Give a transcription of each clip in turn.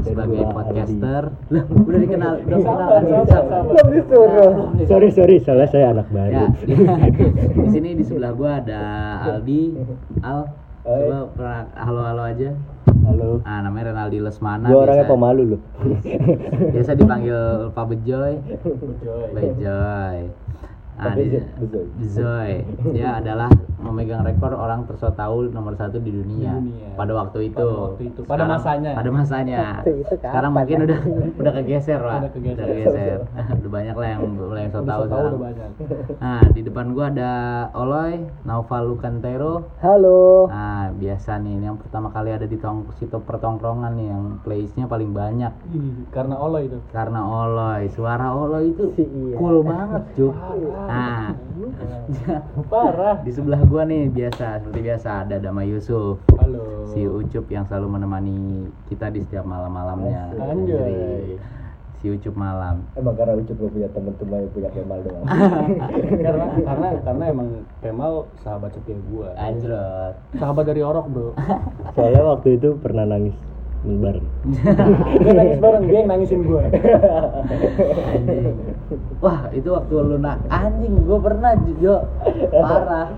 sebagai podcaster. Lah, udah dikenal, udah kenal kan? Belum disuruh. Sorry sorry, salah saya anak Ya, baru. di, di sini di sebelah gue ada Aldi, Al. Coba pernah halo-halo aja. Halo. Ah, namanya Renaldi Lesmana. Gua orangnya biasa- pemalu loh. Biasa dipanggil Pak Bejoy. Bejoy. Ah, Bejoy. Bejoy. Dia adalah memegang rekor orang terso tahu nomor satu di dunia. dunia. Pada waktu itu. Pada waktu itu. Pada masanya. Pada masanya. Waktu itu kapan? Sekarang mungkin udah udah kegeser lah. Udah kegeser. kegeser. udah banyak lah yang mulai yang so tahu sekarang. udah banyak. Nah, di depan gua ada Oloy, Naufal Lukantero. Halo. Nah, biasa nih ini yang pertama kali ada di tong situ pertongkrongan nih yang plays-nya paling banyak Ih, karena Allah itu. karena Oloy suara Oloy itu Si iya. cool banget cuy nah Parah. di sebelah gua nih biasa seperti biasa ada Dama Yusuf Halo. si Ucup yang selalu menemani kita di setiap malam-malamnya Anjay. si Ucup malam Emang karena Ucup gak punya temen cuma yang punya Kemal doang. karena karena karena emang Kemal sahabat setia gua. anjrot Sahabat dari Orok, Bro. Soalnya waktu itu pernah nangis bareng. Dia nangis bareng, dia yang nangisin gua. anjing wah itu waktu lu nak anjing gua pernah Jo parah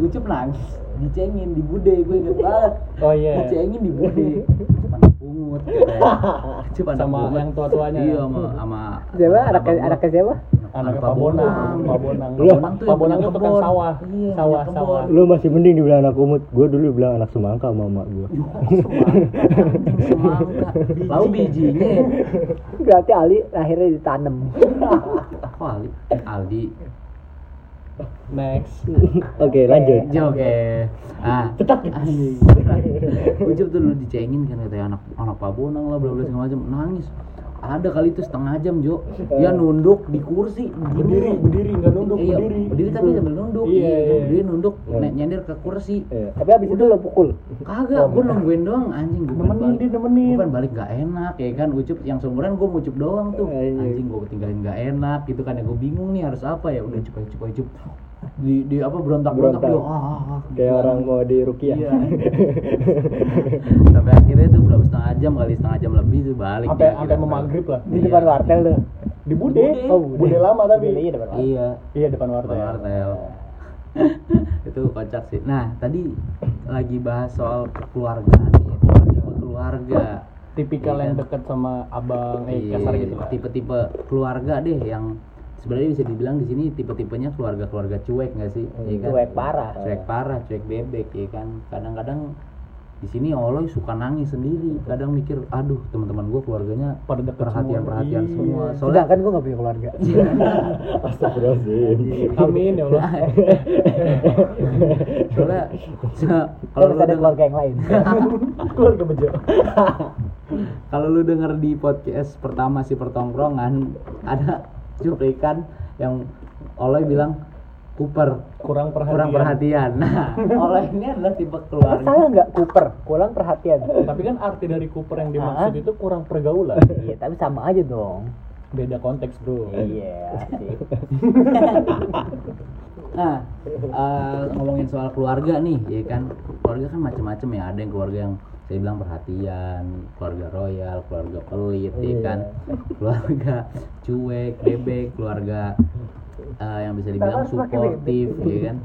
Ucup nangis dicengin di bude gue inget banget Oh iya. dicengin di bude Ucup anak pungut. Ucup anak Sama pungut. yang tua-tuanya. iya sama sama Siapa? gua. anaknya siapa? Anaknya Pak Pak Bonang. Pak Bonang. Pak Bonang tuh Pak yang Bonang punya itu tukang sawah. Iya, Sawah, sawah. Lu masih mending dibilang anak umut. Gue dulu bilang anak semangka sama emak gue. semangka lalu bijinya Berarti Ali akhirnya ditanam. Ali Aldi Next. Oke lanjut. Oke. Ah, tetap Ucup tuh dulu dicengin kan katanya anak anak Pak Bonang lah bla bla segala macam nangis. Ada kali itu setengah jam, Jo. Dia nunduk di kursi, Berdiri, berdiri nggak nunduk, iya, berdiri. berdiri tapi sambil nunduk. Iya, kan. iya. Dia nunduk ny- nyender ke kursi. Eh, Tapi abis itu lo pukul. Kagak, gue nungguin doang anjing gue Nemenin dia, nemenin. Gue balik gak enak ya kan Ucup yang seumuran gue ngucup doang tuh Anjing. Gue tinggalin gak enak gitu kan ya gue bingung nih harus apa ya Udah aja cup di, di apa berontak berontak Berontak. dia ah, ah, ah, gitu Kayak kan. orang mau di Rukiah. Iya. sampai akhirnya tuh berapa setengah jam kali setengah jam lebih tuh balik Sampai sampai mau maghrib lah. Di depan wartel tuh. Di Bude. Bude. Oh, Bude lama tapi. Iya depan wartel. iya Iya, depan wartel. Depan wartel. itu kocak sih nah tadi lagi bahas soal kekeluargaan tipe-tipe keluarga Tipikal Iya yang dekat sama abang, eh Iya, kasar gitu lah. tipe-tipe keluarga deh yang sebenarnya bisa dibilang di sini tipe-tipenya keluarga-keluarga cuek nggak sih Iya kan? Cuek parah. cuek parah cuek bebek ya kan kadang-kadang di sini Oloy suka nangis sendiri kadang mikir aduh teman-teman gue keluarganya Pada deket perhatian semua. perhatian Iya. semua soalnya Sedangkan gue gak punya keluarga. Iya. Astagfirullahaladzim. Amin ya Allah. soalnya Kalau lu ada denger, keluarga yang lain. Keluarga bejo. kalau lu denger di podcast pertama si pertongkrongan ada cuplikan yang Oloy bilang Cooper Kurang perhatian. kurang perhatian. Nah, Oloy ini adalah tipe keluarga. Salah nggak Cooper? Kurang perhatian. Tapi kan arti dari Cooper yang dimaksud Ah. itu kurang pergaulan. Iya, tapi sama aja dong. Beda konteks, Bro. Iya, sih. Nah, eh, ngomongin soal keluarga nih, ya kan? Keluarga kan macam-macam ya. Ada yang keluarga yang saya bilang perhatian, keluarga royal, keluarga pelit, ya kan? Keluarga cuek, bebek, keluarga eh, yang bisa dibilang suportif, ya kan?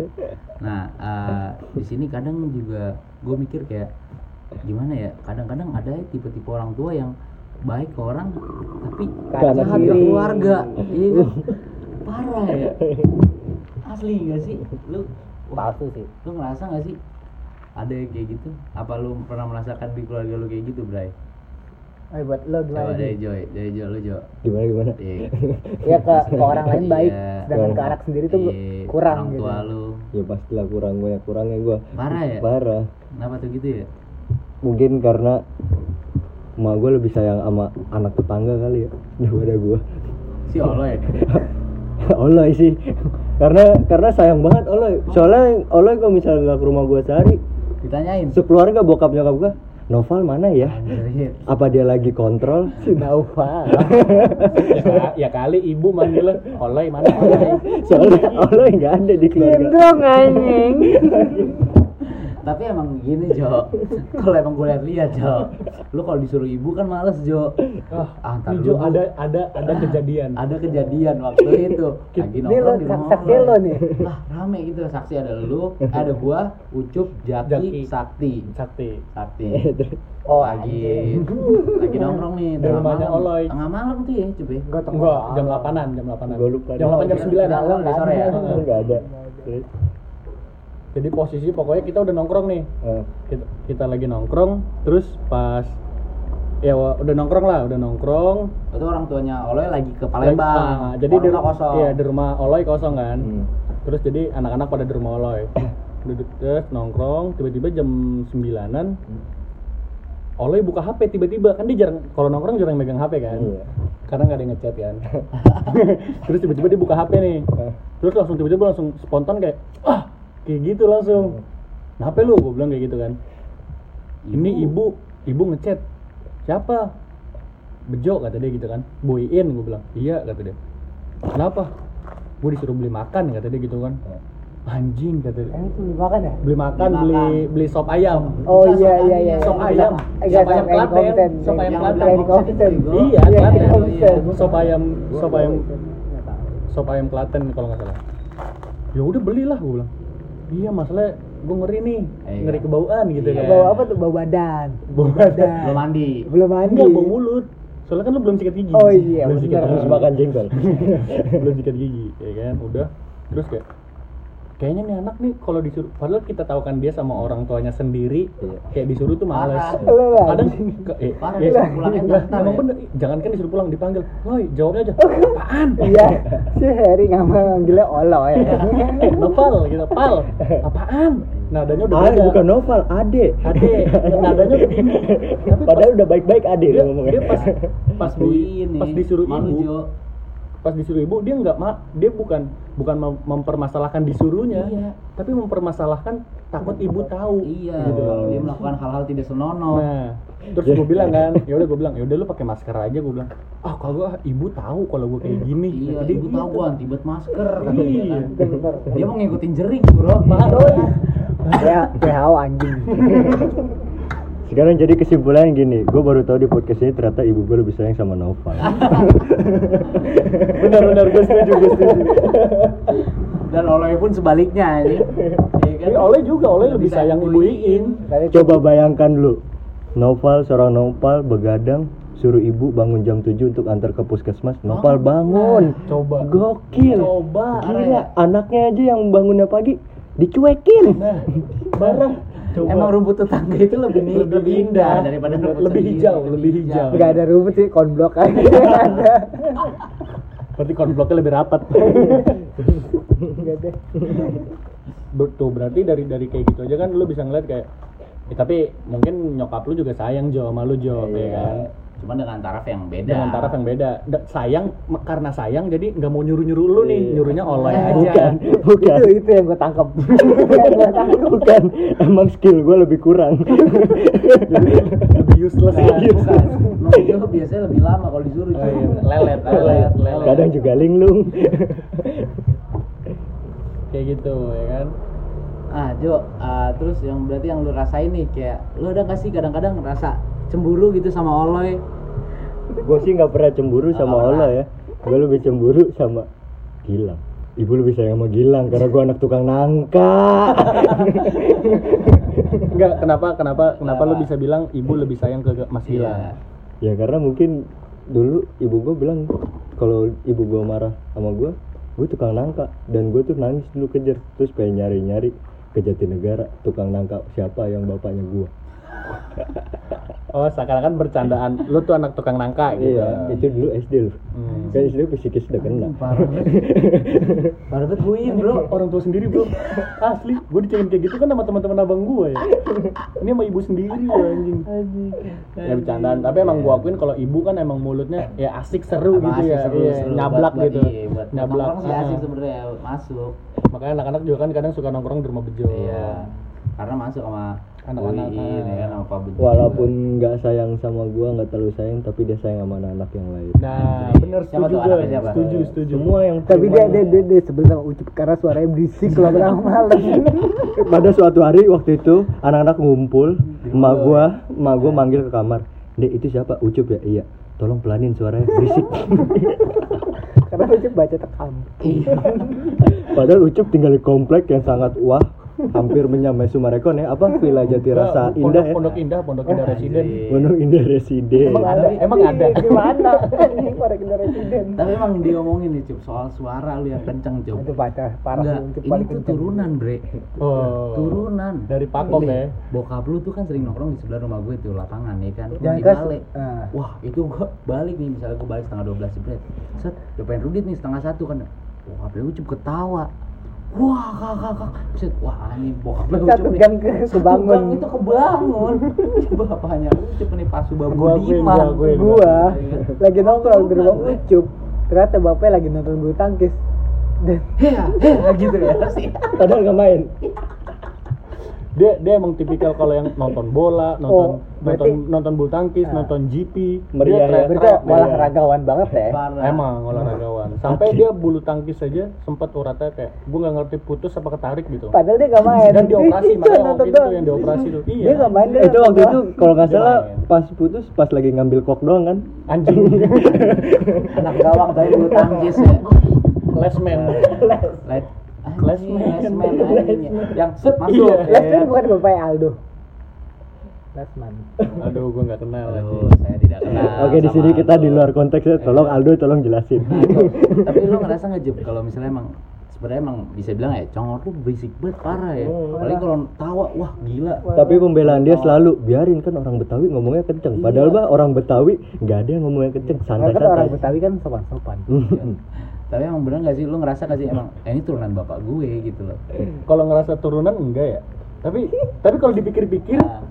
Nah, eh, di sini kadang juga gue mikir kayak gimana ya? Kadang-kadang ada tipe-tipe orang tua yang baik ke orang, tapi jahat ke keluarga, iya kan? Parah ya asli gak sih lu Palsu sih. lu ngerasa gak sih ada yang kayak gitu apa lu pernah merasakan di keluarga lu kayak gitu Bray Oh, buat lo coba gimana? dari Di? Joy dari Joy lu Jo Gimana gimana? Iya. Ya ke, ke orang lain baik, Iya. sedangkan ke anak sendiri tuh Iya, kurang orang gitu. tua lu Ya pastilah kurang banyak kurangnya gue. parah ya Parah. kenapa tuh gitu ya Mungkin karena emak gue lebih sayang sama anak tetangga kali ya daripada gue. si Oloy Oloy sih karena karena sayang banget Oloy soalnya Oloy kalau misalnya nggak ke rumah gua sehari ditanyain sekeluarga bokap nyokap gua Noval mana ya Anjir. apa dia lagi kontrol Naufal. ya, ya kali ibu manggil oleh mana oleh. soalnya Oloy nggak ada di keluarga Gendong anjing. tapi emang gini Jo kalau emang gue lihat-lihat Jo lu kalau disuruh ibu kan males Jo Ah, ah ntar Jo, ada ada ada kejadian. ada kejadian waktu itu lagi nongkrong di rumah saksi lo nih. lah rame gitu saksi ada lu ada gua ucup jaki, Jaki. sakti Sakti. sakti Oh, lagi lagi nongkrong nih Di tengah rumahnya malam. Oloy. tengah malam tuh ya Enggak tahu. Enggak, jam 8-an, jam 8-an. Gua lupa. Jam 8 jam Oh, 9 kira- malam di sore ya? nggak ada Jadi posisi pokoknya kita udah nongkrong nih. eh, Kita, kita lagi nongkrong, terus pas ya udah nongkrong lah, udah nongkrong. itu orang tuanya Oloy lagi ke Palembang Ah, jadi di Orang kosong Iya, di rumah Oloy kosong kan. hmm. Terus jadi anak-anak pada di rumah Oloy. Duduk terus nongkrong, tiba-tiba jam 9-an Oloy buka HP tiba-tiba kan dia jarang kalau nongkrong jarang megang HP kan. Iya. Karena nggak ada yang ngechat kan. terus tiba-tiba dia buka HP nih. Terus langsung tiba-tiba langsung spontan kayak ah kayak gitu langsung. Nah, HP lu gue bilang kayak gitu kan. Ini ibu ibu ngechat. Siapa? Bejo kata dia gitu kan. Boyin gue bilang. Iya kata dia. Kenapa? Gue disuruh beli makan kata dia gitu kan. Anjing kata dia. Yang itu dimakan ya? Beli makan, Beli beli makan. beli sop ayam. Oh Bukan iya sop iya iya. Sop Yang ayam. Sop ayam Klaten. Sop ayam Klaten. Iya, Iya, Klaten. Sop ayam, sop ayam, sop ayam Klaten kalau nggak salah. Ya udah belilah gue bilang. Iya masalah gue ngeri nih, Iya. ngeri kebauan gitu kan. Bau apa tuh? Bau badan. Bau badan. belum mandi Belum mandi. Enggak bau mulut. Soalnya kan lu belum sikat gigi. Oh iya, belum sikat gigi. makan jengkol belum sikat gigi, ya kan. Udah. Terus kayak kayaknya nih anak nih kalau disuruh padahal kita tahu kan dia sama orang tuanya sendiri Iya. kayak disuruh tuh males. Lu lah. kadang eh, Parah, eh, lah, ntar emang ya. bener jangan kan disuruh pulang dipanggil woi jawabnya aja apaan Iya. Si Harry nggak mau manggilnya Oloy. eh nopal gitu pal apaan nadanya udah ah beda bukan Noval Ade Ade, nadanya udah. Tapi padahal udah baik-baik Ade dia, ngomongnya dia pas pas di, ini pas disuruh ibu. Pas disuruh ibu dia nggak ma dia bukan bukan mem- mempermasalahkan disuruhnya Iya. tapi mempermasalahkan takut ibu tahu iya gitu. kalau dia melakukan hal-hal tidak senonoh nah terus gue bilang kan ya udah gue bilang ya udah lu pakai masker aja gue bilang ah kalau ah, ibu tahu kalau gue kayak gini iya dia ibu tahu gitu. gua antibet masker Iya. kan dia mau ngikutin jering bro Ya, WHO anjing. sekarang jadi kesimpulan gini gue baru tahu di podcast ini ternyata ibu gue lebih sayang sama Noval benar benar gue setuju gue setuju. Dan Oloy pun sebaliknya ini. Iya kan? Tapi Oleh juga Oleh lebih sayang ibu Iin. Coba bayangkan lu Noval seorang Noval begadang suruh ibu bangun jam 7 untuk antar ke puskesmas. Noval bangun. Coba. Gokil. Coba. Gila anaknya aja yang bangunnya pagi dicuekin. Nah barang coba Emang rumput tetangga itu lebih Lebih lebih, indah. daripada rumput Lebih sendiri. hijau, lebih hijau. nggak ada rumput sih, konblok aja. Ada. berarti konbloknya lebih rapat. Betul, berarti dari dari kayak gitu aja kan lu bisa ngeliat kayak eh, tapi mungkin nyokap lu juga sayang Jo sama lu Jo ya kan Cuma dengan taraf yang beda. dengan taraf yang beda. Da- sayang karena sayang jadi nggak mau nyuruh nyuruh lu nih. Iya. nyuruhnya oleh Bukan, aja. Bukan. Itu itu yang gue tangkap. Bukan. Emang skill gue lebih kurang. Lebih useless. Nah, ya bukan. Biasanya lebih lama kalau disuruh Oh, iya. lelet lelet lelet kadang juga linglung. Kayak gitu ya kan? Ah Jo, ah, terus yang berarti yang lu rasain nih kayak lu ada gak sih kadang-kadang ngerasa cemburu gitu sama Oloy? gue sih nggak pernah cemburu sama pernah. Ola ya gue lebih cemburu sama Gilang ibu lebih sayang sama Gilang karena gue anak tukang nangka Enggak, kenapa kenapa kenapa lu Kenapa? bisa bilang ibu lebih sayang ke Mas Iya. Gilang? ya karena mungkin dulu ibu gue bilang kalau ibu gue marah sama gue gue tukang nangka dan gue tuh nangis dulu kejar terus pengen nyari nyari ke Jatinegara tukang nangka siapa yang bapaknya gue Oh, seakan-akan bercandaan. Lu tuh anak tukang nangka gitu. Iya, itu dulu SD loh. Hmm. Kan SD psikis udah kena. Parah. Parah banget gue bro, orang tua sendiri bro Asli, gue dicengin kayak gitu kan sama teman-teman abang gue ya Ini sama ibu sendiri ya anjing Ya bercandaan, tapi emang gue akuin kalau ibu kan emang mulutnya ya asik seru Apa gitu asik, ya seru, Iya, seru. Nyablak gitu iya, buat Nyablak asik sebenarnya masuk Makanya anak-anak juga kan kadang suka nongkrong di rumah bejo iya karena masuk sama Anak-anak, ah. ya kan sama Pak Bejo Walaupun nggak sayang sama gua, nggak terlalu sayang, tapi dia sayang sama anak-anak yang lain. Nah, Anjing. bener Siapa setuju tuh siapa? Setuju, setuju Semua yang Tapi dia dia dia, dia sebel sama Ucup karena suaranya berisik kalau bilang malam. pada suatu hari waktu itu anak-anak ngumpul, emak gua, emak gua manggil ke kamar. Dek itu siapa? Ucup ya? Iya. Tolong pelanin suaranya berisik. karena Ucup baca tekam. Padahal Ucup tinggal di komplek yang sangat wah, hampir menyamai Sumarekon ya. Apa Villa Jatirasa Pondok- Indah ya? Pondok Indah, Pondok Indah Residen Pondok Indah Residen. Emang ada, emang ada Di mana? Pada kita residen. tapi emang dia ngomongin nih cup soal suara lu yang kenceng cup Itu baca parah Enggak, Ucup ini tuh kenceng. turunan bre Oh. turunan Dari Pakom ya. bokap lu tuh kan sering nongkrong di sebelah rumah gue tuh lapangan ya kan Jangan di balik ah. wah itu gua balik nih misalnya gua balik setengah 12 jebret set udah pengen rudit nih setengah satu kan bokap lu ucup ketawa wah kak kak kak set wah bokap lu Satu gang ke- kebangun. gang itu kebangun bapaknya ucup nih pas Gua akuin, Budiman gua akuin. Gua lagi nongkrong di rumah. Ucup. Ternyata bapaknya lagi nonton bulu tangkis. Dan hea gitu ya sih Padahal nggak main. Dia dia emang tipikal kalau yang nonton bola, nonton Oh, berarti- nonton nonton bulu tangkis, Ah. nonton GP, Meriah ya. teriak- berarti teriak. olahragawan banget ya. Parah. Emang olahragawan. Sampai dia bulu tangkis aja sempat uratnya kayak gue nggak ngerti putus apa ketarik gitu. Padahal dia gak main. Dan dioperasi Dia makanya waktu itu yang dioperasi tuh. Iya. Dia gak main dia itu nonton waktu itu kalau nggak Dia salah pas putus pas lagi ngambil kok doang kan. Anjing. anak gawang tapi bulu tangkis ya Lesman. Lesman. Ya. yang set masuk Iya. ya Lesman kan? bukan bapaknya Aldo. Lesman. Aduh, gue nggak kenal lagi. Aduh, saya tidak kenal Oke di sini kita Aldo. di luar konteks ya. Tolong Aldo tolong jelasin. tapi lu ngerasa nggak Jeb kalau misalnya emang sebenarnya emang bisa bilang ya congor tuh berisik banget parah ya apalagi kalau tawa wah gila Tapi pembelaan dia selalu biarin kan orang Betawi ngomongnya kenceng. Padahal bah orang Betawi nggak ada yang ngomongnya kenceng, Karena kan orang. Betawi kan sopan-sopan. Tapi emang bener nggak sih? Lu ngerasa nggak sih emang eh, ini turunan bapak gue gitu loh. Kalau ngerasa turunan enggak ya. Tapi tapi kalau dipikir-pikir Nah,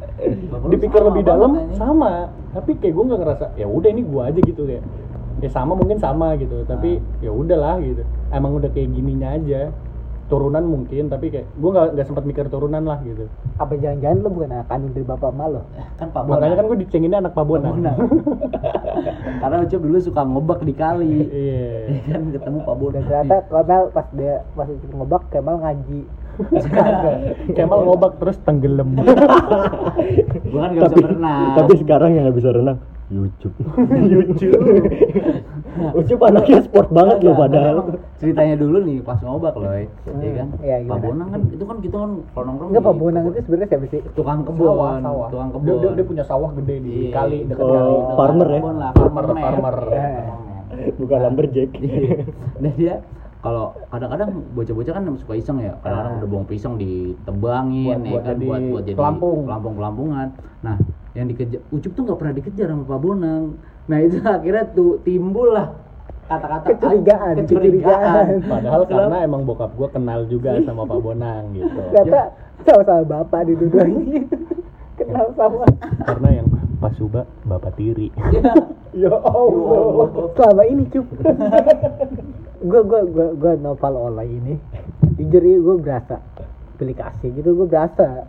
dipikir sama lebih dalam sama. Tapi kayak gue nggak ngerasa ya udah ini gue aja gitu kayak ya sama mungkin sama gitu. Tapi ya udahlah gitu. Emang udah kayak gininya aja turunan mungkin tapi kayak gue nggak nggak sempat mikir turunan lah gitu Apa jangan-jangan lu bukan anak kandung dari bapak emak lo? kan pak makanya kan gue dicenginnya anak Pabonan Pabonan. karena Ucup dulu suka ngobak di kali iya Ya kan ketemu Pak Bonan Dan ternyata Kemal pas dia pas itu ngobak Kemal ngaji. Kemal ngobak terus tenggelam gue kan nggak bisa tapi berenang tapi sekarang yang nggak bisa renang YouTube. YouTube. Ucup anaknya sport banget loh Enggak, padahal. emang ceritanya dulu nih pas ngobak loh ya kan iya, Pak gimana? Bonang kan itu kan kita kan kalau nongkrong Enggak di Pak Bonang itu sebenarnya siapa sih? tukang kebun sawah sawah tukang kebun dia, dia punya sawah gede di Iya. kali dekat Oh, kali farmer ya? Farmer, farmer. Eh. Bukan lumberjack. Nah dia kalau kadang-kadang bocah-bocah kan suka iseng ya kadang-kadang udah buang pisang ditebangin Buat- ya buat kan jadi buat buat jadi pelampung. pelampung pelampungan nah yang dikejar Ucup tuh nggak pernah dikejar sama Pak Bonang nah itu akhirnya tuh timbul lah kata-kata Kecurigaan, kecurigaan. padahal Kenapa? karena emang bokap gue kenal juga sama Pak Bonang gitu Ternyata sama-sama bapak di dua-duanya. Kenal sama. karena yang Pak Suba bapak tiri Ya Allah. Selama ini cup. gue gue gue gue novel online ini. Jujur ya gue berasa pilih kasih gitu gue berasa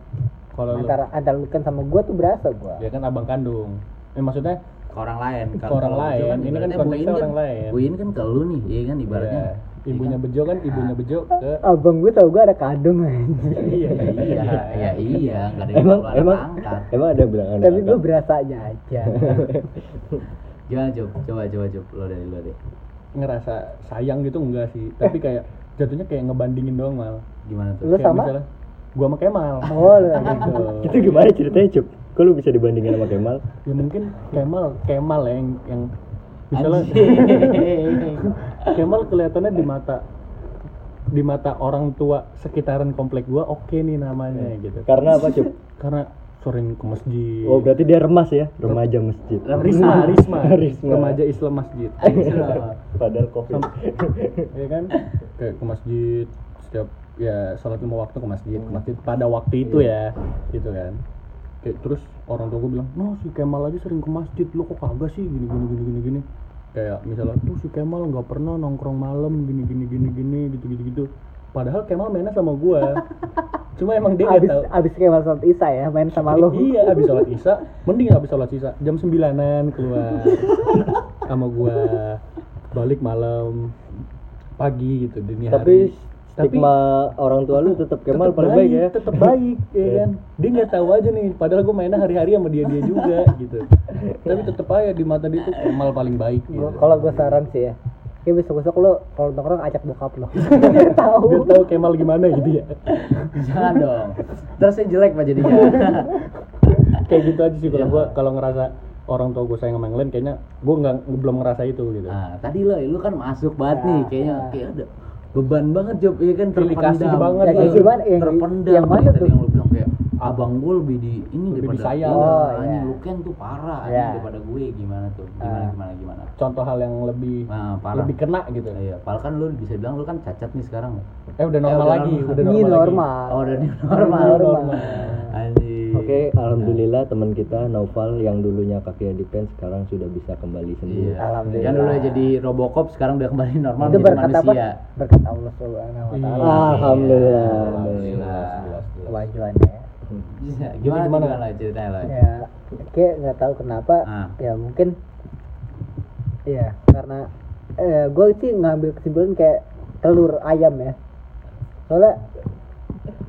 kalau lu antara antara lu kan sama gue tuh berasa gue ya kan abang kandung eh, maksudnya ke orang lain Ke orang lain. Bejo Ini kan konteksnya orang lain. Bu In kan ke lu nih iya kan ibaratnya ya, ibunya Bejo kan ibunya Bejo ke abang gue tau gue ada kandung anjing. iya iya iya iya ada yang Emang emang angkat. emang ada yang bilang anak tapi gue berasanya aja. Gimana coba coba coba coba lo dari lo deh. Ngerasa sayang gitu enggak sih? Tapi kayak jatuhnya kayak ngebandingin doang mal. Gimana tuh? Kayak sama? misalnya gua sama Kemal. Oh lu gitu. Itu gimana ceritanya Cup? Kok lu bisa dibandingin sama Kemal? ya mungkin Kemal Kemal ya yang yang misalnya. Kemal kelihatannya di mata di mata orang tua sekitaran komplek gua oke nih namanya gitu. Karena apa Cup? karena sering ke masjid. Oh berarti dia remas ya, remaja masjid. Risma Risma. Risma. remaja Islam masjid. Padahal covid. ya kan? Kayak ke masjid setiap ya sholat lima waktu ke masjid ke masjid pada waktu itu ya gitu kan. Kayak terus orang tua gue bilang no si Kemal aja sering ke masjid. Lo kok kagak sih? Gini gini gini gini gini kayak misalnya tuh si Kemal nggak pernah nongkrong malam gini gini gini gini gitu gitu gitu. Padahal Kemal mainnya sama gue cuma emang dia abis tahu. abis kayak sholat isya ya main sama lo Iya, habis sholat isya, mending habis sholat isya. Jam sembilanan keluar. Sama gua. Balik malam. Pagi gitu dini Tapi hari. Stigma orang tua lu tetap Kemal tetep paling baik ya. tetep baik ya kan. Dia nggak tahu aja nih, padahal gua mainnya hari-hari sama dia dia juga gitu. Tapi tetep aja di mata dia tuh Kemal paling baik gitu. Gua- kalau gue saran sih ya kayak besok besok lo kalau nongkrong ajak bokap lo biar tahu Biar tahu Kemal gimana gitu ya. Jangan dong. Terus saya jelek pak jadinya. Kayak gitu aja sih kalau gua kalau ngerasa orang tua gue sayang sama yang lain kayaknya gua nggak belum ngerasa itu gitu. Nah, tadi lo, lu kan masuk banget nih, Ya, kayaknya ya. kayak ada beban banget job ya kan terpendam. banget Ya, gimana? Yang- terpendam yang mana tuh? yang lu bilang kayak abang gue lebih di ini Lebih daripada disayang. Iya, Oh, iya. lu kan tuh parah anjing, daripada gue gimana tuh gimana Ah. gimana gimana Contoh hal yang lebih nah, parah lebih kena gitu. iya padahal kan lu bisa bilang lu kan cacat nih sekarang Eh udah normal udah lagi, normal. udah ini normal. lagi. normal oh udah new normal Normal. anjing Oke, alhamdulillah teman kita Naufal yang dulunya kakinya depend sekarang sudah bisa kembali sembuh. Iya. Alhamdulillah. Yang dulu jadi Robocop sekarang udah kembali normal itu berkat apa manusia. berkat Allah subhanahu wa Iya. taala Alhamdulillah. Alhamdulillah. Iya, Gimana gimana? gimana lah ceritanya lah. ya kayak nggak tahu kenapa Ah. ya mungkin ya karena eh, gue sih ngambil kesimpulan kayak telur ayam ya soalnya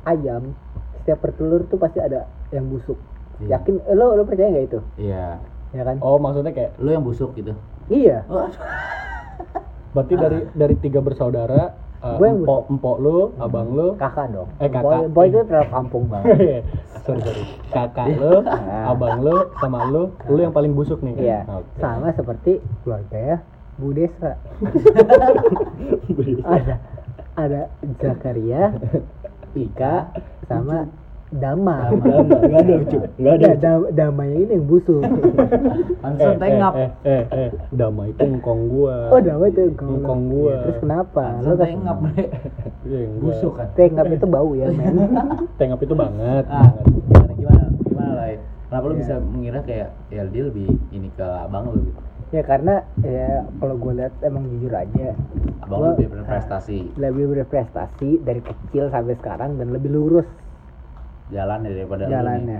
ayam setiap bertelur tuh pasti ada yang busuk. Iya. yakin eh, lo lo percaya nggak itu? Iya. ya kan? Oh maksudnya kayak Lu yang busuk gitu. iya. Oh, berarti dari dari tiga bersaudara, uh, Gua yang empok empok lu, abang lu, kakak dong. Eh, kakak. boy, boy itu terlalu kampung banget. Sorry sorry, kakak lu, abang lu, sama lu, lu yang paling busuk nih. iya. Oke. sama seperti keluarga ya Bu Desra. Ada ada Zakaria Ika sama Dama Dama, nggak ada lucu, nggak ada. Nah, lucu. Dam- damanya ini yang busuk Langsung eh, tengap. eh, eh, eh, Dama itu ngkong gua. oh Dama itu engkau Ngkong gua. terus kenapa lo Langsung kasih tengap. Iya. Busuk kan. tengap itu bau ya men Tengap itu banget. Ah, gimana gimana gimana lah. ya? Kenapa lu Iya. bisa mengira kayak ya dia lebih ini ke abang lu gitu. ya karena ya kalau gue lihat emang jujur aja Abang lu lebih berprestasi lebih berprestasi dari kecil sampai sekarang dan lebih lurus jalannya daripada lu nih. jalannya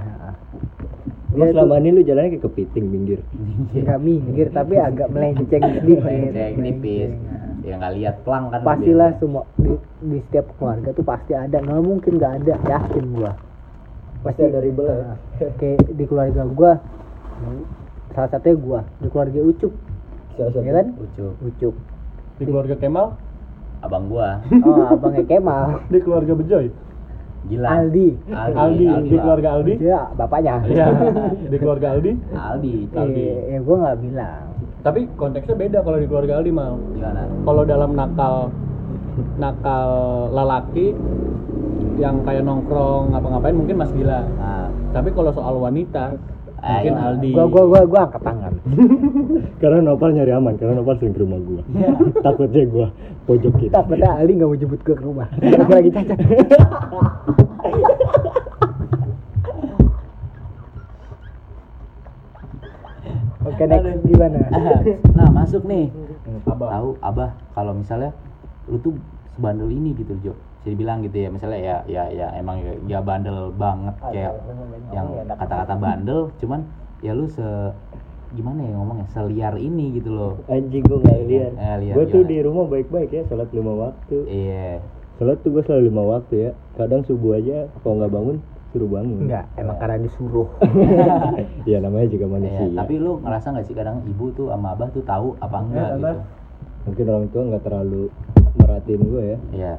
Emang selama ini lu jalannya kayak kepiting minggir. nggak minggir tapi agak melenceng sedikit Melenceng, nipis. Ya nggak lihat pelang kan. pastilah biasa. semua di, di setiap keluarga tuh pasti ada nggak mungkin nggak ada yakin gua Pasti ada ribel ya? Nah, kayak di keluarga gua salah satunya gua di keluarga Ucup Salah satu. ya kan Ucup. Ucup Di keluarga Kemal, Abang gua. oh abangnya Kemal di keluarga Bejoy. Gila. Aldi Aldi, di keluarga Aldi. ya bapaknya Iya, di keluarga Aldi. Aldi. Aldi. Eh, ya gua nggak bilang Tapi konteksnya beda kalau di keluarga Aldi mal. Gimana? Kalau dalam nakal nakal lelaki yang kayak nongkrong ngapa-ngapain mungkin Mas Gila. Nah, Tapi kalau soal wanita mungkin iya. Aldi. gua gua gua gua angkat tangan Karena Nopal nyari aman, karena Nopal sering ke rumah gua. Takutnya gua pojokin. takutnya Ali nggak mau jemput gua ke rumah aku lagi cacat Oke next gimana? nah masuk nih. Abah. Tahu abah kalau misalnya lu tuh sebandel ini gitu Jo. Bisa dibilang gitu ya misalnya ya ya ya emang ya, ya bandel banget kayak yang kata-kata bandel cuman ya lu se gimana ya ngomongnya seliar ini gitu loh. Anjing gua nggak lihat. Eh, liar, Gua tuh gimana? di rumah baik-baik ya, sholat lima waktu. Iya. Sholat tuh gua selalu lima waktu ya. Kadang subuh aja kalau nggak bangun suruh bangun. Enggak, emang karena disuruh. ya namanya juga Iya, manusia. tapi lu ngerasa nggak sih kadang ibu tuh sama abah tuh tahu apa enggak gitu? Mungkin orang tua nggak terlalu merhatiin gua ya. Iya.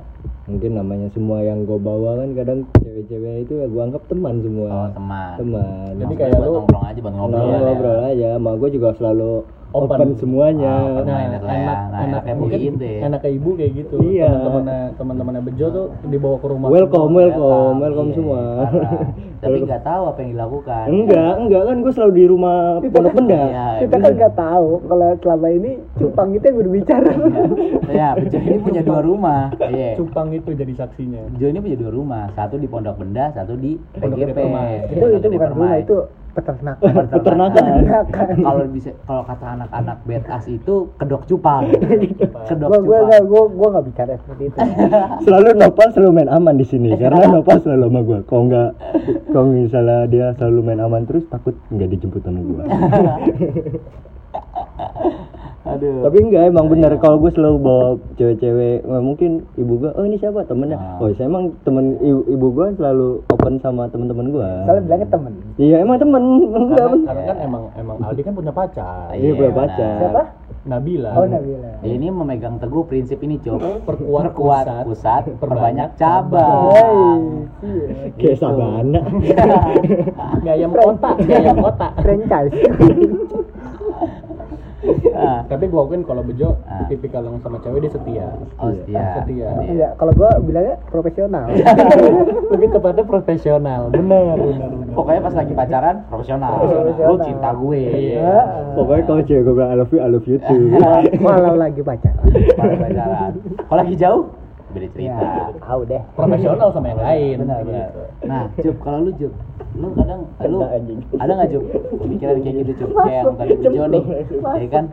Mungkin namanya semua yang gua bawa kan kadang cewek-cewek itu ya gua anggap teman semua. Oh, teman. Teman. Jadi kayak lu- nongkrong aja buat ngobrol. ngobrol, ya. ngobrol aja, sama gue juga selalu Open. open, semuanya. Ah, open Nah, lah ya. enak- Nah, enak- enaknya mungkin gitu ya. enak ke ibu kayak gitu Iya. teman-temannya teman-temannya Bejo tuh dibawa ke rumah welcome semua. welcome welcome Iya, semua parah. Tapi nggak tahu apa yang dilakukan. enggak enggak kan gue selalu di rumah pondok benda Iya, kita kan nggak tahu kalau selama ini cupang itu yang berbicara Ya, Bejo ini punya dua rumah. Iya. cupang itu jadi saksinya Bejo ini punya dua rumah, satu di Pondok Benda, satu di Pondok PGP. Itu itu bukan rumah itu peternakan. Peternakan. Peternakan. Kalau bisa kalau kata anak-anak betas itu kedok cupang. kedok gua gua cupang. nggak gua gua nggak bicara seperti itu. Selalu Nopal selalu main aman di sini karena Nopal selalu sama gue kalau nggak kalau misalnya dia selalu main aman terus takut nggak dijemput sama gue Aduh. tapi enggak emang bener kalau gue selalu bawa cewek-cewek eh, mungkin ibu gue oh ini siapa temennya Ah. oh saya emang temen ibu, ibu gue selalu open sama teman-teman gue soalnya bilangnya temen iya emang temen enggak karena, karena kan emang emang Aldi kan punya pacar iya punya benar. pacar siapa Nabila oh Nabila Ini memegang teguh prinsip ini, Cuk. Perkuat Perkuat pusat, pusat, perbanyak cabang. cabang. Iya. kayak Gitu. sabana ayam kota ayam kota franchise Ah, tapi gua akuin kalau Bejo Ah. tipikal yang sama cewek dia setia Oh, setia. Setia. iya kalau gua bilangnya profesional lebih tepatnya profesional benar benar benar Pokoknya pas lagi pacaran profesional. Profesional. Lu cinta gue. Iya. pokoknya kalau cewek gue bilang I love you I love you too kalau lagi pacaran Pas pacaran. Kalau lagi jauh beda cerita. ya tahu deh profesional sama yang lain Benar, benar. gitu. Nah, Jup, kalau lu Jup, lu kadang lu ada nggak Jup pikiran kayak gitu Jup kayak yang tadi Bejo nih, ya kan?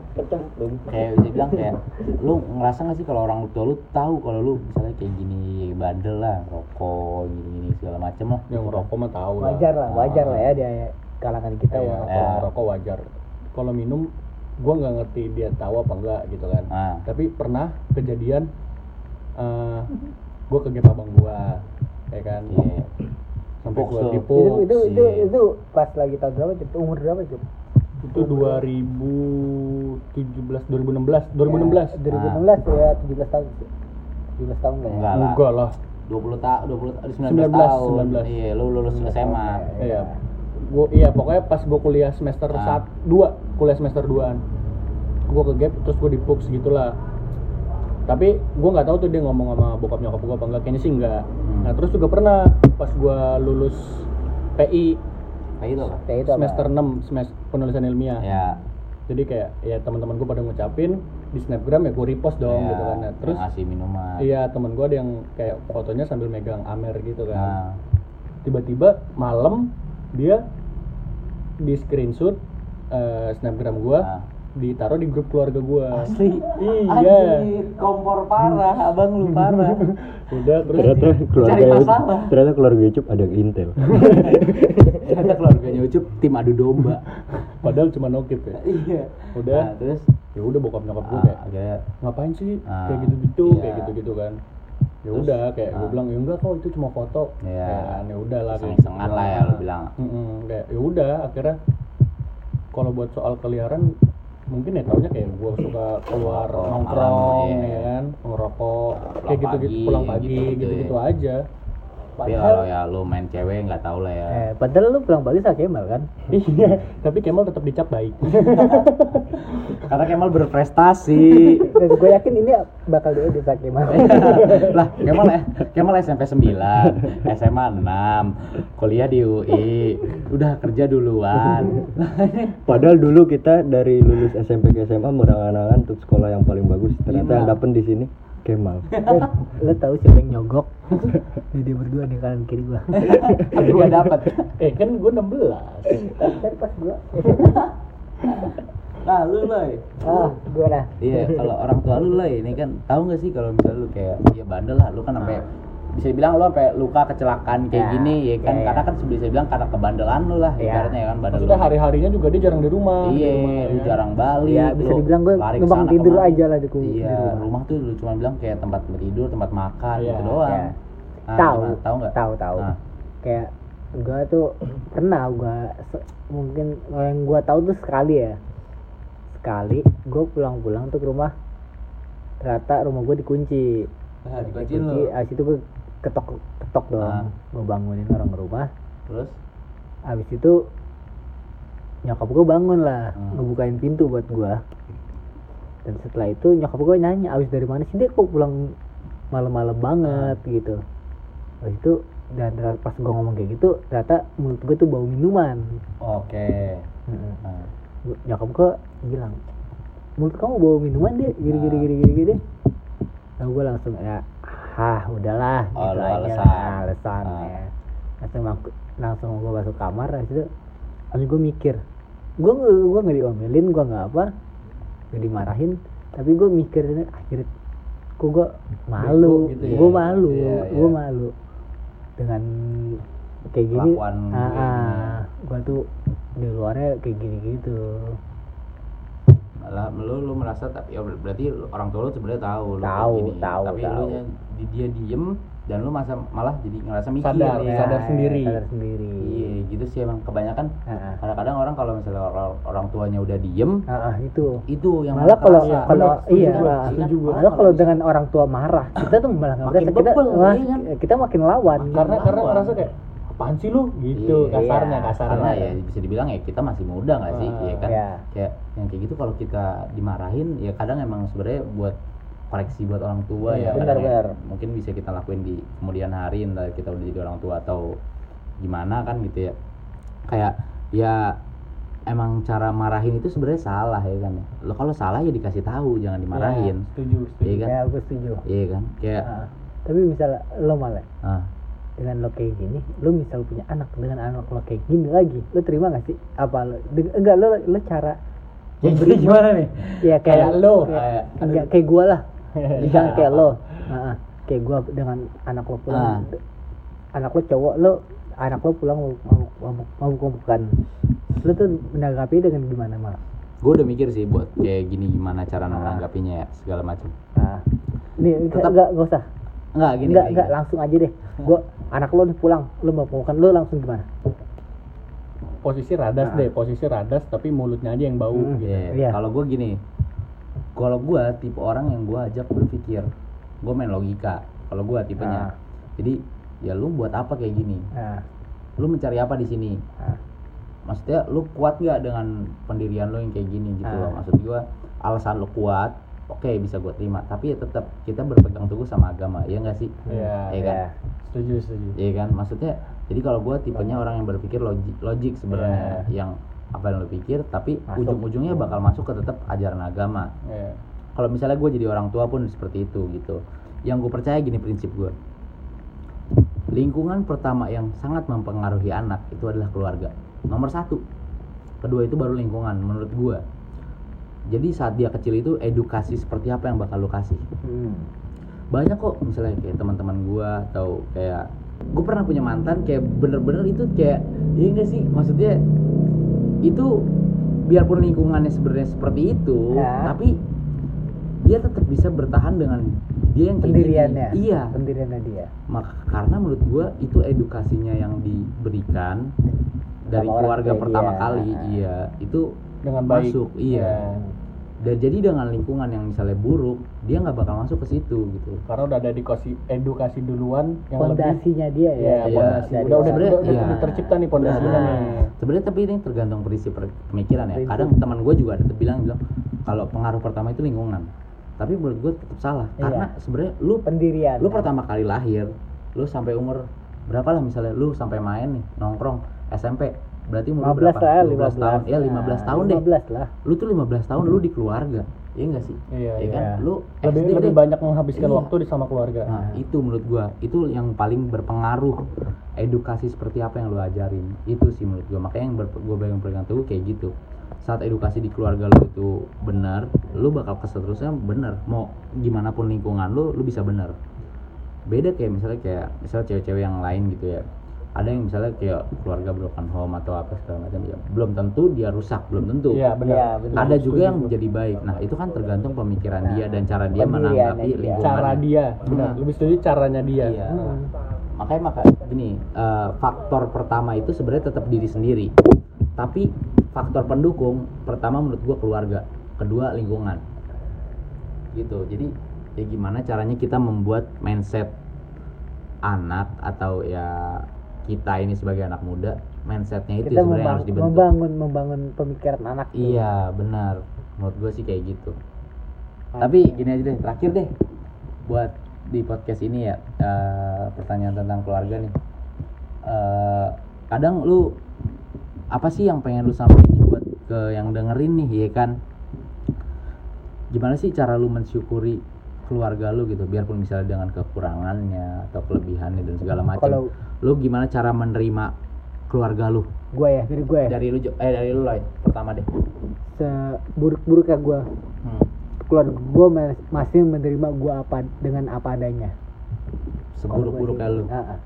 Kayak bisa bilang kayak lu ngerasa nggak sih kalau orang tua lu tahu kalau lu misalnya kayak gini bandel lah, rokok gini-gini segala macem lah. yang ngerokok mah tahu lah wajar lah wajar lah ya dia kalangan kita Iya, wah kalau Ya. ngerokok wajar kalau minum gua nggak ngerti dia tahu apa enggak gitu kan Ah. tapi pernah kejadian eh gua ke gap abang gua ya kan Iya. sampai tuh. tipu itu itu itu Iya. itu pas lagi tahun berapa Cuk? umur berapa Cuk? itu 2017 2016 2016 2016 ya 17 tahun Cuk. 17 tahun lah ya Enggak lah. enggak lah 20 tahun, 20 19, 19, tahun. 19. Iya, lu lulus SMA. iya gua iya pokoknya pas gua kuliah semester Ah. sat dua kuliah semester 2an gua ke gap terus gua di Pux gitulah tapi gua nggak tahu tuh dia ngomong sama bokap nyokap gua apa enggak kayaknya sih enggak Hmm. nah terus juga pernah pas gua lulus PI Kayak gitu kan? Kayak itu apa? semester 6 semester penulisan ilmiah Ya. jadi kayak ya teman-teman gue pada ngucapin di snapgram ya gue repost dong ya, gitu kan Nah, terus ngasih minuman. iya temen gue ada yang kayak fotonya sambil megang amer gitu kan Nah, tiba-tiba malam dia di screenshot eh, snapgram gue Nah. Ditaruh di grup keluarga gue asli. iya Anjir, kompor parah, abang lu parah. udah terus ternyata keluarga Cari masalah. ternyata keluarga Ucup ada intel Ternyata keluarganya Ucup tim adu domba. padahal cuma nokip ya Iya. udah Nah, terus ya udah bokap nyokap gue ah, kayak ngapain sih Ah, kayak gitu-gitu iya. kayak gitu-gitu kan ya udah kayak gue ah. bilang ya enggak kok itu cuma foto Iya. ya kan, ya udah lah kayak iseng-isengan gitu. lah ya lu bilang. Mm-mm, kayak ya udah akhirnya kalau buat soal keliaran mungkin ya taunya kayak gue suka keluar nongkrong malam, iya. ya kan ngerokok kayak gitu gitu pagi, pulang pagi gitu-gitu gitu gitu, ya. aja Tapi kalau ya lu main cewek nggak tahu lah ya. eh padahal lu pulang balik sama Kemal kan iya tapi Kemal tetap dicap baik Karena Kemal berprestasi. dan gue yakin ini bakal diedit sama Kemal lah Kemal ya Kemal SMP 9 SMA 6 kuliah di UI udah kerja duluan. Padahal dulu kita dari lulus SMP ke SMA berangan-angan untuk sekolah yang paling bagus. Ternyata yang dapet di sini Kemal. Lu tahu siapa yang nyogok? Ini dia berdua nih kanan kiri gua. Nggak dapet. Eh kan gue 16 kan pas gua nah lu loy ah gua dah iya kalau orang tua lu loy ini kan tahu nggak sih kalau misalnya lu kayak ya bandel lah lu kan sampai bisa dibilang lu sampai luka kecelakaan kayak Ya, gini ya kan ya, ya. karena kan bisa bilang karena kebandelan lu lah Ya. ibaratnya ya kan bandel maksudnya lu. hari-harinya juga dia jarang di rumah Iya, rumah, lu ya. jarang balik. Ya, bisa dibilang gue numpang tidur aja lah di ku- di Iya, rumah. rumah tuh lu cuma bilang kayak tempat tidur, tempat makan Iya, gitu doang. ya. Nah, tahu tahu nggak? tahu tahu Nah, kayak gua tuh pernah gua mungkin yang gua tahu tuh sekali ya sekali gua pulang-pulang tuh ke rumah ternyata rumah gua dikunci. Nah, dikunciin dikunci abis itu gua ketok ketok dong Ah. gua bangunin orang rumah. Terus? Abis itu nyokap gua bangun lah Hmm. ngebukain pintu buat gua. Dan setelah itu nyokap gue nanya abis dari mana sih dia kok pulang malam-malam banget? Gitu. Habis itu dan pas gue ngomong kayak gitu ternyata mulut gue tuh bau minuman. Oke. Mm-mm. Nah, Gua- nyokap gue bilang mulut kamu bau minuman deh gini gini gini gini gini. Lalu gue langsung ya ah udahlah. Oh, gitu aja alasan. lah, alasan. Ah. ya. Langsung aku, langsung gue masuk kamar habis itu langsung gue mikir. Gue nggak gue nggak diomelin gue nggak apa nggak dimarahin. Tapi gue mikir akhirnya kok gue malu. Gitu ya? gue malu Iya, gue iya. malu. Dengan kayak gini ah, ah, gue tuh di luarnya kayak gini gitu malah lu lu merasa tapi ya ber- berarti orang tua lu sebenarnya tahu lu Tahu, gini. tahu, tapi tahu. lu nya di, dia diem dan lu masa malah jadi ngerasa mikir Sadar, ya. sadar sendiri. sadar sendiri iya gitu sih emang kebanyakan kadang-kadang orang kalau misalnya orang, orang tuanya udah diem Ah, ah, itu itu yang malah kalau kerasa. kalau iya ah, gua. malah kalau dengan orang tua marah kita tuh malah nggak Makin kita bebel, wah, iya kan? kita makin lawan karena karena Lawan. ngerasa kayak apaan sih lu? Gitu Iya. kasarnya kasarnya. karena ya bisa dibilang ya kita masih muda nggak sih? Ah, ya kan? iya. kayak yang kayak gitu kalau kita dimarahin ya kadang emang sebenarnya buat koreksi buat orang tua Iya, ya benar, ya benar. mungkin bisa kita lakuin di kemudian hari entah kita udah jadi orang tua atau gimana kan gitu ya. Kayak ya emang cara marahin itu sebenarnya salah ya kan ya. Lo kalau salah ya dikasih tahu jangan dimarahin. Ya, setuju setuju. iya kan? Ya aku setuju. Iya kan? Kayak Ah, tapi misalnya lo malah. Ah, dengan lo kayak gini lo misal punya anak dengan anak lo kayak gini lagi lo terima gak sih? Apa lo enggak lo lo cara ya jadi gimana nih? Ya kayak, Kayak lo. kayak, enggak kayak gua lah. Jangan kayak lo Nah, ah, kayak gua dengan anak lo pulang. Anak lo cowok lo anak lo pulang mau mau mau mabukan lo tuh menanggapi dengan gimana malah gue udah mikir sih buat kayak gini gimana cara menanggapinya ya segala macam. Nah ini Tetap- enggak enggak usah Enggak gini enggak enggak langsung aja deh gua anak lo nih pulang lo mau mabukan lo langsung gimana posisi radas Nah. deh posisi radas tapi mulutnya aja yang bau Hmm. gitu Iya, Iya. Kalau gue gini, kalau gue tipe orang yang gue ajak berpikir, gue main logika. Kalau gue tipenya, Ah. jadi ya lu buat apa kayak gini? nah, Lu mencari apa di sini? Ah. Maksudnya lu kuat nggak dengan pendirian lu yang kayak gini gitu Ah. loh? Maksud gue alasan lu kuat, oke bisa gue terima. Tapi ya tetap kita berpegang teguh sama agama, ya nggak sih? Iya, Iya kan? ya. setuju setuju Iya kan? Maksudnya jadi kalau gue tipenya orang yang berpikir logik, logik sebenarnya, yang apa yang lu pikir, tapi ujung-ujungnya bakal masuk ke tetap ajaran agama Iya. kalau misalnya gue jadi orang tua pun seperti itu gitu yang gue percaya gini prinsip gue lingkungan pertama yang sangat mempengaruhi anak itu adalah keluarga nomor satu kedua itu baru lingkungan menurut gue jadi saat dia kecil itu edukasi seperti apa yang bakal lu kasih? Hmm. banyak kok misalnya kayak teman-teman gue atau kayak gue pernah punya mantan kayak bener-bener itu kayak iya enggak sih? Maksudnya itu biarpun lingkungannya sebenarnya seperti itu Ya. tapi dia tetap bisa bertahan dengan dia yang pendiriannya? Iya. Pendiriannya dia? Maka karena menurut gue itu edukasinya yang diberikan dari Sama keluarga pertama dia. kali iya itu dengan baik. Masuk iya. Dan jadi dengan lingkungan yang misalnya buruk dia nggak bakal masuk ke situ gitu. Karena udah ada edukasi edukasi duluan yang lebih fondasinya dia ya. Ya pondasi udah udah udah, udah, udah tercipta nih pondasinya Nah, nih sebenarnya tapi ini tergantung prinsip pemikiran ya. Prinsip. kadang teman gue juga ada bilang bilang kalau pengaruh pertama itu lingkungan. Tapi menurut gue tetap salah. Iya. karena sebenarnya lu pendirian. lu pertama kali lahir lu sampai umur berapa lah misalnya? Lu sampai main nih nongkrong SMP berarti umur 15 berapa? lah 12 15 tahun ya 15 tahun deh 15 lah lu tuh 15 tahun lu di keluarga iya enggak sih Iya, Ya kan iya. lu lebih SD lebih deh. banyak menghabiskan Iya. waktu di sama keluarga Nah, itu menurut gua, itu yang paling berpengaruh edukasi seperti apa yang lu ajarin. Itu sih menurut gua. Makanya yang ber, gua pegang pegang teguh kayak gitu. Saat edukasi di keluarga lu itu benar, lu bakal ke seterusnya benar. Mau gimana pun lingkungan lu, lu bisa benar. Beda kayak misalnya kayak misalnya cewek-cewek yang lain gitu ya. Ada yang misalnya kayak keluarga broken home atau apa segala macam ya. Belum tentu dia rusak, belum tentu. iya benar Iya, benar. Ada juga yang gua. jadi baik. Nah, itu kan tergantung pemikiran Nah, dia dan cara dia menanggapi dia. lingkungan. cara dia benar Hmm. lebih setuju caranya dia Iya. Hmm. Makanya maka gini, eh, faktor pertama itu sebenarnya tetap diri sendiri. Tapi faktor pendukung pertama menurut gua keluarga, kedua lingkungan. Gitu. Jadi ya gimana caranya kita membuat mindset anak atau ya kita ini sebagai anak muda, mindsetnya itu kita sebenarnya harus dibentuk. membangun membangun pemikiran anak. Iya, benar. Menurut gua sih kayak gitu. Tapi gini aja deh, terakhir deh buat di podcast ini ya eh, pertanyaan tentang keluarga nih. Eh, kadang lu apa sih yang pengen lu sampaikan buat ke yang dengerin nih ya kan? Gimana sih cara lu mensyukuri keluarga lu gitu biarpun misalnya dengan kekurangannya atau kelebihannya dan segala macam. Lu gimana cara menerima keluarga lu? gue ya dari gue ya Dari lu eh dari lu Loy, pertama deh. seburuk-buruknya gue Hmm. keluarga gue masih menerima gue apa dengan apa adanya Seburuk-buruknya lu. Ah.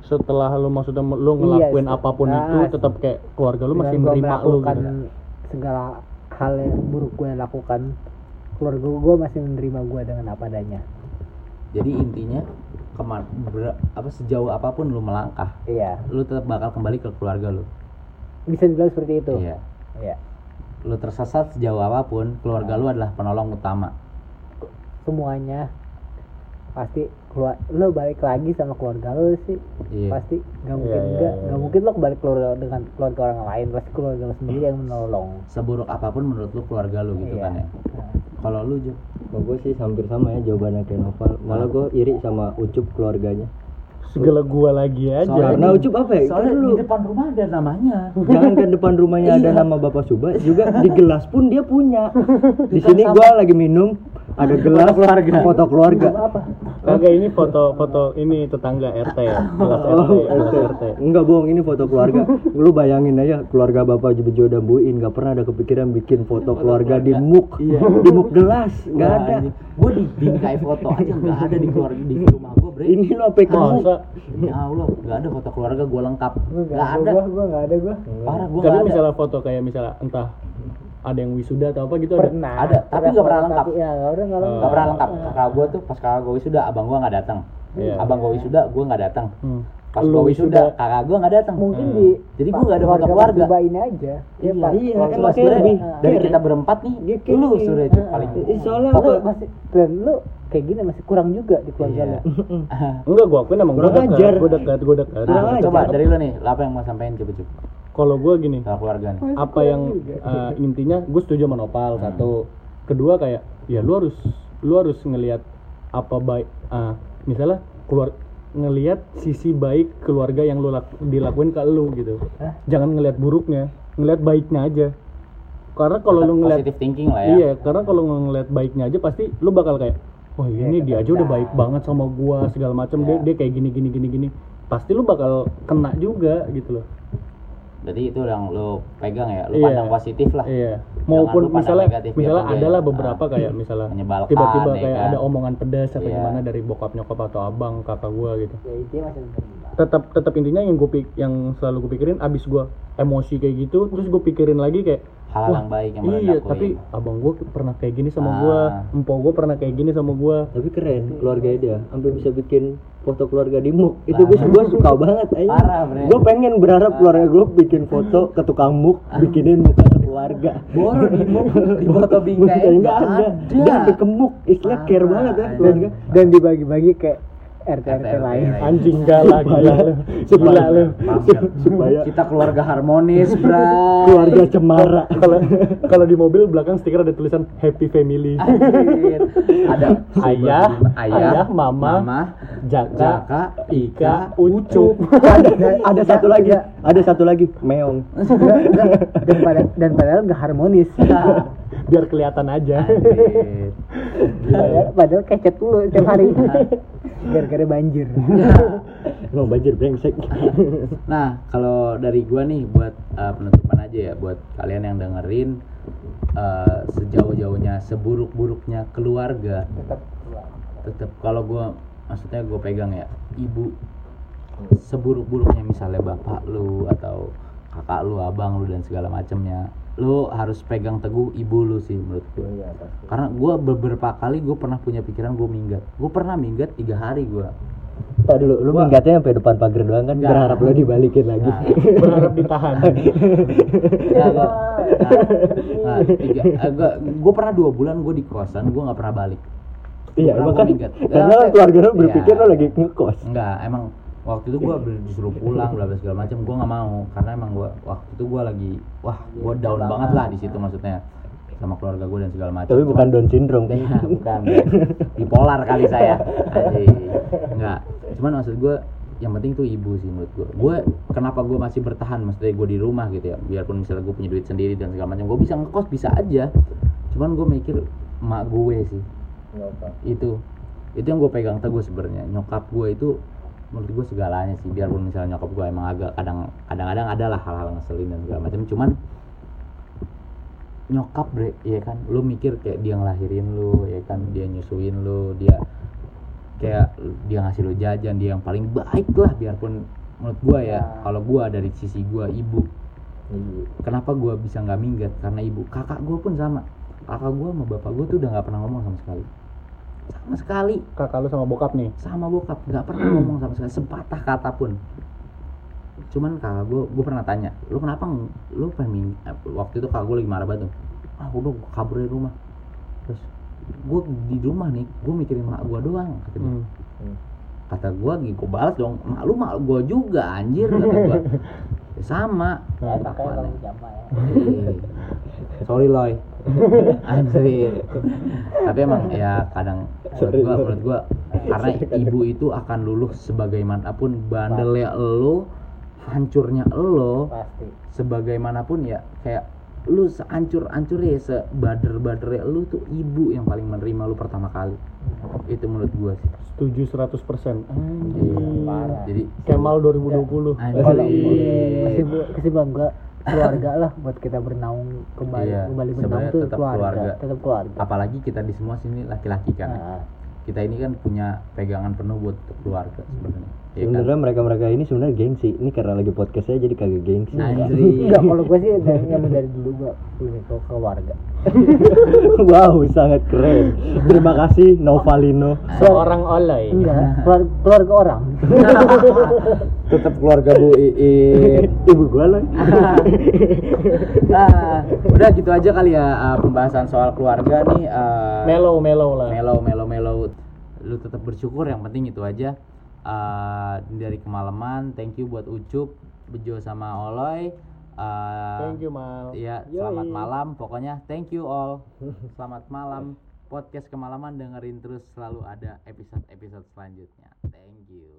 setelah lu maksudnya lu Iya, ngelakuin se- apa pun ah, itu tetap kayak keluarga lu masih menerima lu gitu segala hal yang buruk gue lakukan keluarga gue masih menerima gue dengan apa adanya Jadi intinya keman ber- apa sejauh apa pun lu melangkah, iya lu tetap bakal kembali ke keluarga lu. bisa dibilang seperti itu Iya. iya Lu tersesat sejauh apa pun, keluarga lu adalah penolong utama. semuanya pasti keluar lo balik lagi sama keluarga lo sih Iya. pasti nggak mungkin Iya, iya, enggak iya. nggak mungkin lo balik keluarga dengan keluarga orang lain pasti keluarga lo sendiri yang menolong Seburuk apa pun menurut lu keluarga lu gitu Iya. kan ya. Kalau lu Jo, Kalau gue sih hampir sama ya jawabannya kayak Noval. Malah gue iri sama Ucup keluarganya. segala gua lagi aja Soalnya Karena Ucup apa ya? soalnya Kan di depan rumah ada namanya. Jangan kan depan rumahnya ada Iya. nama Bapak Suba, juga di gelas pun dia punya. Di sini gua lagi minum, ada gelas keluarga. Foto keluarga. kagak ini foto foto ini tetangga RT ya kelas RT Oh, RT. RT Enggak bohong, ini foto keluarga. Lu bayangin aja keluarga Bapak Bejo dan Bu In nggak pernah ada kepikiran bikin foto keluarga di muk. Di muk gelas, nggak ada. Gue di bingkai foto aja nggak ada di keluarga di rumah gue bre. Ini ke muk. masa Demi Allah nggak ada foto keluarga gue lengkap. Nggak ada. gue nggak ada gue Parah gue nggak ada. misalnya foto kayak misalnya entah ada yang wisuda atau apa gitu ada pernah Ada, tapi nggak pernah lengkap. tapi ya nggak pernah nggak lengkap Gak pernah lengkap. Kakak gue tuh pas kakak gue wisuda, abang gue nggak datang. Iya. Abang gue wisuda, gue nggak datang. Hmm. Pas Lu gue wisuda, kakak gue nggak datang. mungkin Hmm. di Jadi gue nggak ada foto keluarga Zuba ini aja Iya, Pak. iya, Kalau kan Mas ah, Dari Keren. kita berempat nih, Dia kayak lu sudah Ah. paling. Soalnya lu apa? masih dan lu kayak gini masih kurang juga di keluarga Iya. lu enggak gua akuin emang gua Kurang dekat ajar. gua dekat gua dekat Nah, coba dari lu nih, lu apa yang mau sampein coba coba kalau gua gini keluarga nih. apa yang eh, intinya gue setuju sama Nopal satu kedua kayak ya lu harus lu harus ngelihat apa baik ah misalnya keluar ngelihat sisi baik keluarga yang lu lak- dilakuin ke lu gitu. Hah? jangan ngelihat buruknya ngelihat baiknya aja. Karena kalau lu ngelihat Positive thinking lah ya. iya karena kalau ngelihat baiknya aja pasti lu bakal kayak wah ini dia aja udah baik banget sama gua segala macam dia dia kayak gini gini gini gini. Pasti lu bakal kena juga gitu loh Jadi itu yang lu pegang ya, lu Iya. pandang positif lah. Iya. Maupun misalnya negatif misalnya adalah ah, beberapa kayak misalnya tiba-tiba ya kayak kan? ada omongan pedas atau Iya. gimana dari bokap nyokap atau abang kakak gua gitu. ya masih Tetap tetap intinya yang gue yang selalu gue pikirin abis gua emosi kayak gitu terus gue pikirin lagi kayak Wah, yang baik yang iya dilakuin. tapi abang gua pernah kayak gini sama Ah. gua empo gua pernah kayak gini sama gua Tapi keren keluarga dia, sampai bisa bikin foto keluarga di muk. Itu gue gua suka banget aja. Parah. Gue pengen berharap keluarga gue bikin foto ke tukang muk, bikinin muka keluarga. Boro di muk, di foto bingkai enggak nggak ada. Dia sampai ke muk, istilah care banget ya keluarga. dan dibagi-bagi kayak RT RT lain. Anjing galak gila lu gila lu. Supaya Kita keluarga harmonis, Bray. keluarga cemara. kalau kalau di mobil belakang stiker ada tulisan happy family. Anjir. Ada ayah ayah mama, mama, jaka, Jaka, ika ucup. ada, ada satu lagi, ada satu lagi, meong. Dan pada dan padahal nggak harmonis. Biar kelihatan aja. Padahal, padahal kecet dulu setiap hari gara-gara banjir. Emang banjir brengsek. Nah, kalau dari gua nih buat uh, penutupan aja ya buat kalian yang dengerin uh, sejauh-jauhnya seburuk-buruknya keluarga tetap tetap kalau gua maksudnya gue pegang ya ibu seburuk-buruknya misalnya bapak lu atau kakak lu abang lu dan segala macamnya lu harus pegang teguh ibu lu sih menurut gue karena gua beberapa kali gue pernah punya pikiran gue minggat gue pernah minggat tiga hari gua Tak dulu, lu minggatnya sampai depan pagar doang kan, Enggak. berharap lu dibalikin lagi. Nah, berharap ditahan Ya, gua, nah, nah, tiga, gua, gua pernah dua bulan gue di kosan, gue nggak pernah balik. Iya, emang kan minggat. karena Ya, keluarga lu iya. berpikir lu lagi ngekos. Enggak, emang waktu itu gue disuruh pulang bla bla segala macam, gue nggak mau. Karena emang gue waktu itu gue lagi wah gue down banget lah di situ maksudnya. sama keluarga gue dan segala macam. Tapi bukan Cuman- Down syndrome. Kan? Ya, bukan. Bipolar kali saya. Anjing. enggak cuman maksud gue yang penting tuh ibu sih menurut gue gue kenapa gue masih bertahan? Maksudnya gue di rumah gitu ya. Biarpun misalnya gue punya duit sendiri dan segala macam gue bisa ngekos bisa aja. Cuman gue mikir emak gue sih. Itu. Itu yang gue pegang teguh sebenarnya. Nyokap gue itu menurut gue segalanya sih biarpun misalnya nyokap gue emang agak kadang kadang-kadang ada lah hal-hal ngeselin dan segala macam cuman nyokap bre ya kan? Lu mikir kayak dia ngelahirin lu ya kan? Dia nyusuin lu dia kayak dia ngasih lu jajan dia yang paling baik lah biarpun menurut gua ya kalau gua dari sisi gua ibu. Kenapa gua bisa nggak minggat? Karena ibu. Kakak gua pun sama. Kakak gua sama bapak gua tuh udah nggak pernah ngomong sama sekali sama sekali. Kakak lu sama bokap nih? Sama bokap nggak pernah ngomong sama sekali. Sepatah kata pun. Cuman kakak gue gue pernah tanya lu kenapa lu pengen eh, waktu itu kakak gue lagi marah banget tuh. ah udah gua kabur dari rumah. Terus gue di rumah nih gue mikirin mak gue doang kata dia. Hmm. kata gue gue balas dong mak lu mak gue juga anjir kata gue sama. Ya, kalau jamaah ya. Eh, sorry loy anjir. Tapi emang ya kadang menurut gua menurut gua karena ibu itu akan luluh sebagaimanapun bandelnya lo hancurnya lo Pasti. sebagaimanapun ya kayak lu seancur ancurnya sebader badernya lu tuh ibu yang paling menerima lu pertama kali. Itu menurut gua sih. Setuju 100% persen. Parah. jadi Kemal 2020 Anjir. Iya. kesimpulan, kesimpulan gua keluarga lah buat kita bernaung kembali Iya, kembali bernaung tuh tetap keluarga, keluarga. tetap keluarga. apalagi kita di semua sini laki-laki kan Nah, kita ini kan punya pegangan penuh buat keluarga sebenarnya ya kan? Sebenarnya mereka-mereka ini sebenarnya gengsi. Ini karena lagi podcast saya jadi kagak gengsi. Anjir. enggak kalau gua sih dari, emang dari dulu gua punya ke keluarga. wow, sangat keren. Terima kasih Novalino. seorang oleh Enggak, keluarga, keluarga orang. tetap keluarga Bu Iin Ibu gua lah. ah, udah gitu aja kali ya ah, pembahasan soal keluarga nih ah, mellow mellow lah melo melo melo lu tetap bersyukur yang penting itu aja Ah, dari kemalaman thank you buat Ucup Bejo sama Oloy. Ah, thank you mal. ya selamat malam pokoknya. Thank you all. Selamat malam. Podcast kemalaman dengerin terus selalu ada episode episode selanjutnya. Thank you